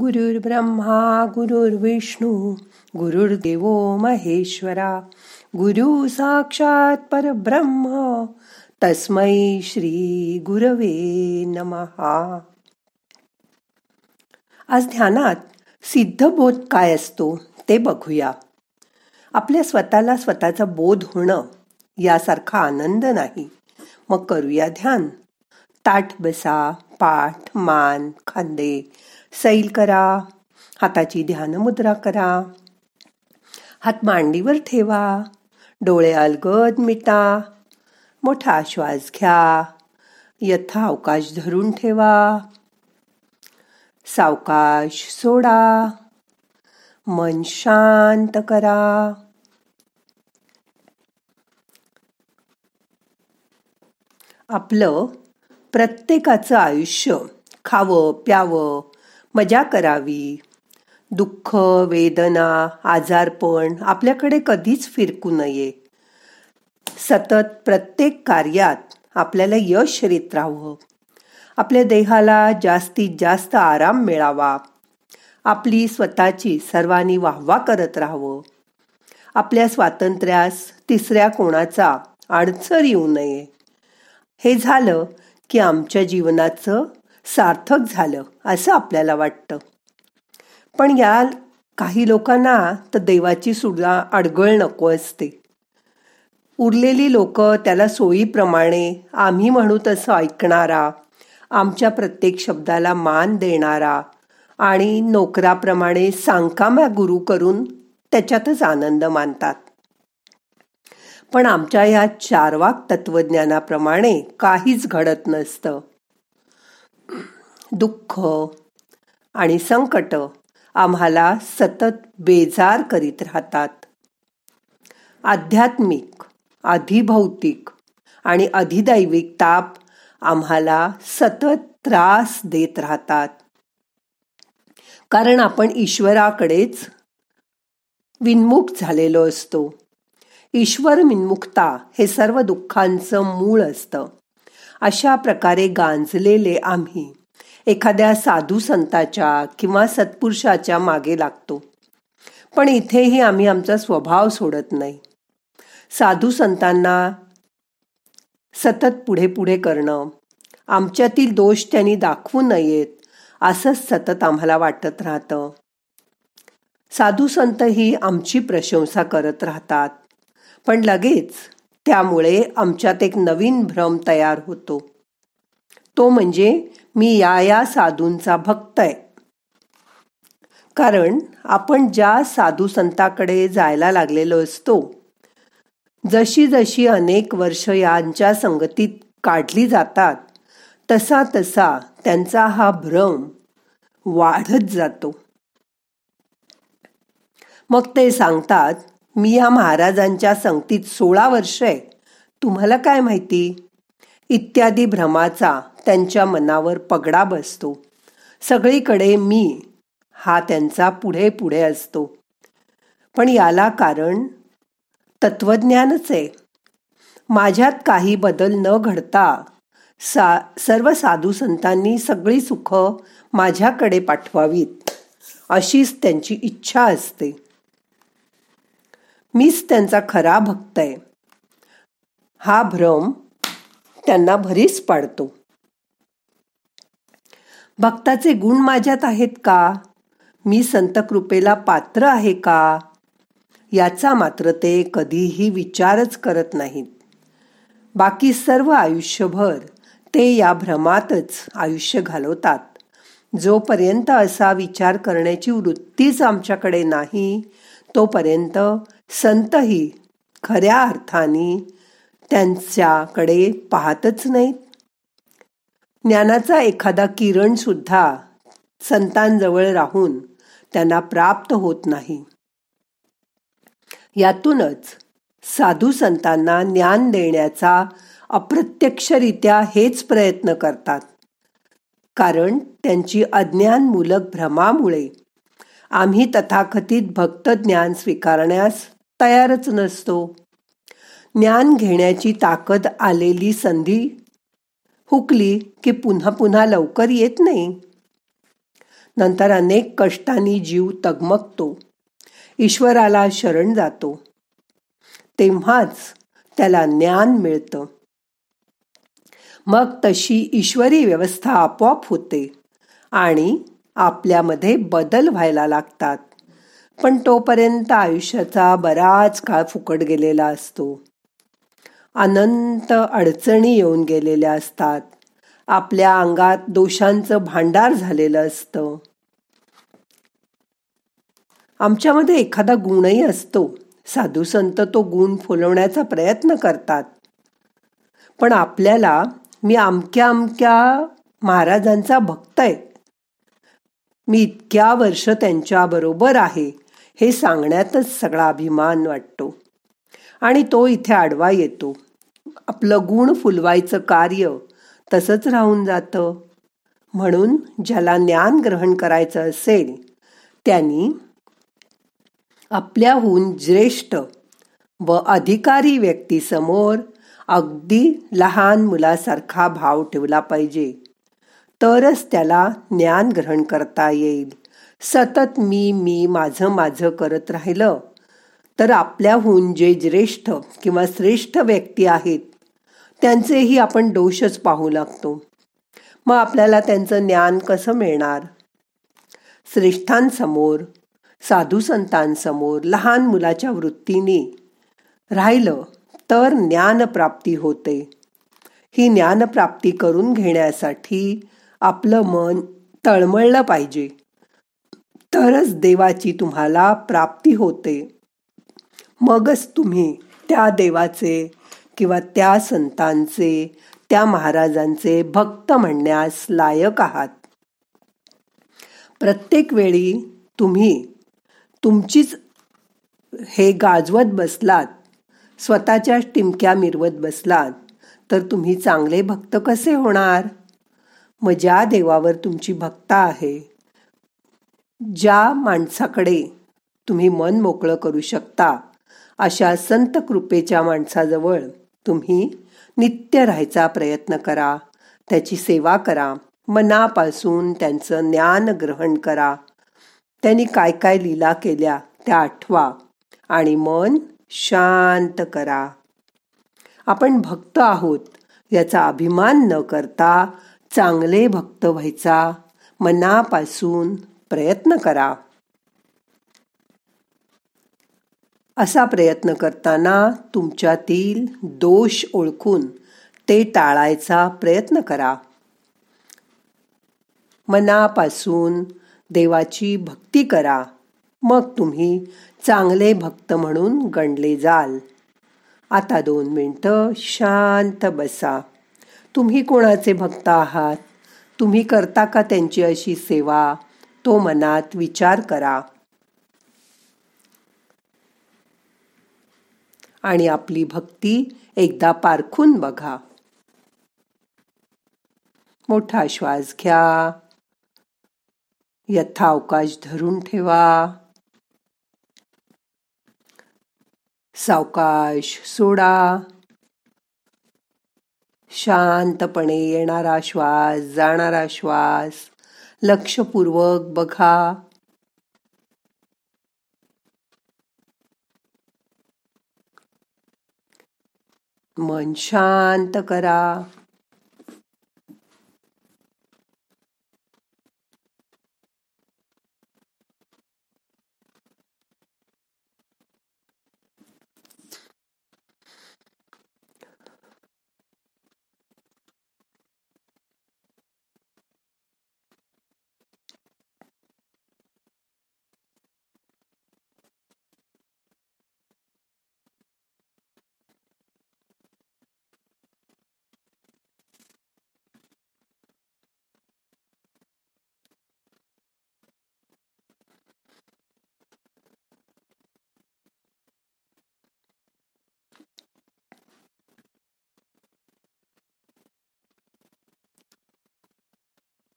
गुरुर्ब्रह्मा गुरुर्विष्णू गुरुर्देव महेश्वरा गुरु साक्षात परब्रह्म तस्मै श्री गुरवे नमहा. आज ध्यानात सिद्ध बोध काय असतो ते बघूया. आपल्या स्वतःला स्वतःचा बोध होणं यासारखा आनंद नाही. मग करूया ध्यान. ताठ बसा पाठ मान खांदे सैल करा हाताची ध्यान मुद्रा करा. हात मांडीवर ठेवा डोळे अलगद मिटा मोठा श्वास घ्या यथा अवकाश धरून ठेवा. सावकाश सोडा मन शांत करा. आपलं प्रत्येकाचं आयुष्य खावं प्यावं मजा करावी. दुःख वेदना आजारपण आपल्याकडे कधीच फिरकू नये. सतत प्रत्येक कार्यात आपल्याला यश येत राहावं. आपल्या देहाला जास्तीत जास्त आराम मिळावा. आपली स्वतःची सर्वांनी वाहवा करत राहावं. आपल्या स्वातंत्र्यास तिसऱ्या कोणाचा अडचण येऊ नये. हे झालं की आमच्या जीवनाचं सार्थक झालं असं आपल्याला वाटतं. पण या काही लोकांना तर देवाची सुद्धा अडगळ नको असते. उरलेली लोक त्याला सोयीप्रमाणे आम्ही म्हणू तसं ऐकणारा आमच्या प्रत्येक शब्दाला मान देणारा आणि नोकराप्रमाणे सांगकामा गुरु करून त्याच्यातच आनंद मानतात. पण आमच्या या चारवाक तत्वज्ञानाप्रमाणे काहीच घडत नसतं. दुःख आणि संकट आम्हाला सतत बेजार करीत राहतात. आध्यात्मिक अधिभौतिक आणि अधिदैविक ताप आम्हाला सतत त्रास देत राहतात. कारण आपण ईश्वराकडेच विनमुख झालेलो असतो. ईश्वर विनमुखता हे सर्व दुःखांचं मूळ असतं. अशा प्रकारे गांजलेले आम्ही एखाद्या साधू संताच्या किंवा सत्पुरुषाच्या मागे लागतो. पण इथेही आम्ही आमचा स्वभाव सोडत नाही. साधू संतांना सतत पुढे पुढे करणं आमच्यातील दोष त्यांनी दाखवू नयेत असंच सतत आम्हाला वाटत राहतं. साधू संत ही आमची प्रशंसा करत राहतात. पण लगेच त्यामुळे आमच्यात एक नवीन भ्रम तयार होतो. तो म्हणजे मी या या साधूंचा भक्त आहे. कारण आपण ज्या साधू संताकडे जायला लागलेलो असतो जशी जशी अनेक वर्ष यांच्या संगतीत काढली जातात तसा तसा त्यांचा हा भ्रम वाढत जातो. मग ते सांगतात मी या महाराजांच्या संगतीत सोळा वर्ष आहे. तुम्हाला काय माहिती? इत्यादी भ्रमाचा त्यांच्या मनावर पगडा बसतो. सगळीकडे मी हा त्यांचा पुढे पुढे असतो. पण याला कारण तत्वज्ञानच आहे. माझ्यात काही बदल न घडता सा सर्व साधू संतांनी सगळी सुख माझ्याकडे पाठवावीत अशीच त्यांची इच्छा असते. मीच त्यांचा खरा भक्त आहे. हा भ्रम त्यांना भरीच पाडतो. भक्ताचे गुण माझ्यात आहेत का? मी संत कृपेला पात्र आहे का? याचा मात्र ते कधीही विचारच करत नाहीत. बाकी सर्व आयुष्यभर ते या भ्रमातच आयुष्य घालवतात. जोपर्यंत असा विचार करण्याची वृत्तीच आमच्याकडे नाही तोपर्यंत संतही खऱ्या अर्थाने त्यांच्याकडे पाहतच नाहीत. ज्ञानाचा एखादा किरण सुद्धा संतांजवळ राहून त्यांना प्राप्त होत नाही. यातूनच साधू संतांना ज्ञान देण्याचा अप्रत्यक्षरित्या हेच प्रयत्न करतात. कारण त्यांची अज्ञानमूलक भ्रमामुळे आम्ही तथाकथित भक्त ज्ञान स्वीकारण्यास तयारच नसतो. ज्ञान घेण्याची ताकद आलेली संधी हुकली की पुन्हा पुन्हा लवकर येत नाही. नंतर अनेक कष्टांनी जीव तगमगतो. ईश्वराला शरण जातो. तेव्हाच त्याला ज्ञान मिळतं. मग तशी ईश्वरी व्यवस्था आपोआप होते आणि आपल्यामध्ये बदल व्हायला लागतात. पण तोपर्यंत आयुष्याचा बराच काळ फुकट गेलेला असतो. अनंत अडचणी येऊन गेलेल्या असतात. आपल्या अंगात दोषांचं भांडार झालेलं असतं. आमच्यामध्ये एखादा गुणही असतो. साधू संत तो गुण फुलवण्याचा प्रयत्न करतात. पण आपल्याला मी अमक्या अमक्या महाराजांचा भक्त आहे. मी इतक्या वर्ष त्यांच्या बरोबर आहे हे सांगण्यातच सगळा अभिमान वाटतो. आणि तो इथे आडवा येतो. आपलं गुण फुलवायचं कार्य तसंच राहून जातं. म्हणून ज्याला ज्ञान ग्रहण करायचं असेल त्यांनी आपल्याहून ज्येष्ठ व अधिकारी व्यक्तीसमोर अगदी लहान मुलासारखा भाव ठेवला पाहिजे. तरच त्याला ज्ञान ग्रहण करता येईल. सतत मी मी माझं माझं करत राहिलं. तर आपल्याहून जे ज्येष्ठ किंवा श्रेष्ठ व्यक्ती आहेत त्यांचेही आपण दोषच पाहू लागतो. मग आपल्याला त्यांचं ज्ञान कसं मिळणार? श्रेष्ठांसमोर साधू संतांसमोर लहान मुलाच्या वृत्तीने राहिलं तर ज्ञानप्राप्ती होते. ही ज्ञानप्राप्ती करून घेण्यासाठी आपलं मन तळमळलं पाहिजे. तरच देवाची तुम्हाला प्राप्ती होते. मगच तुम्ही त्या देवाचे किंवा त्या संतांचे त्या महाराजांचे भक्त म्हणण्यास लायक आहात. प्रत्येक वेळी तुम्ही तुमचीच हे गाजवत बसलात स्वतःच्या टिमक्या मिरवत बसलात तर तुम्ही चांगले भक्त कसे होणार? मग ज्या देवावर तुमची भक्ता आहे ज्या माणसाकडे तुम्ही मन मोकळं करू शकता अशा संत कृपेच्या माणसाजवळ तुम्ही नित्य राहायचा प्रयत्न करा. त्याची सेवा करा. मनापासून त्यांचं ज्ञान ग्रहण करा. त्यांनी काय काय लीला केल्या त्या आठवा आणि मन शांत करा. आपण भक्त आहोत याचा अभिमान न करता चांगले भक्त व्हायचा मनापासून प्रयत्न करा. असा प्रयत्न करताना तुमच्यातील दोष ओळखून ते टाळायचा प्रयत्न करा. मनापासून देवाची भक्ती करा. मग तुम्ही चांगले भक्त म्हणून गणले जाल. आता दोन मिनटं शांत बसा. तुम्ही कोणाचे भक्त आहात? तुम्ही करता का त्यांची अशी सेवा? तो मनात विचार करा. आणि आपली भक्ती एकदा पारखून बघा. मोठा श्वास घ्या. यथावकाश धरून ठेवा. सावकाश सोडा. शांतपणे येणारा श्वास जाणारा श्वास लक्षपूर्वक बघा. मन शांत करा.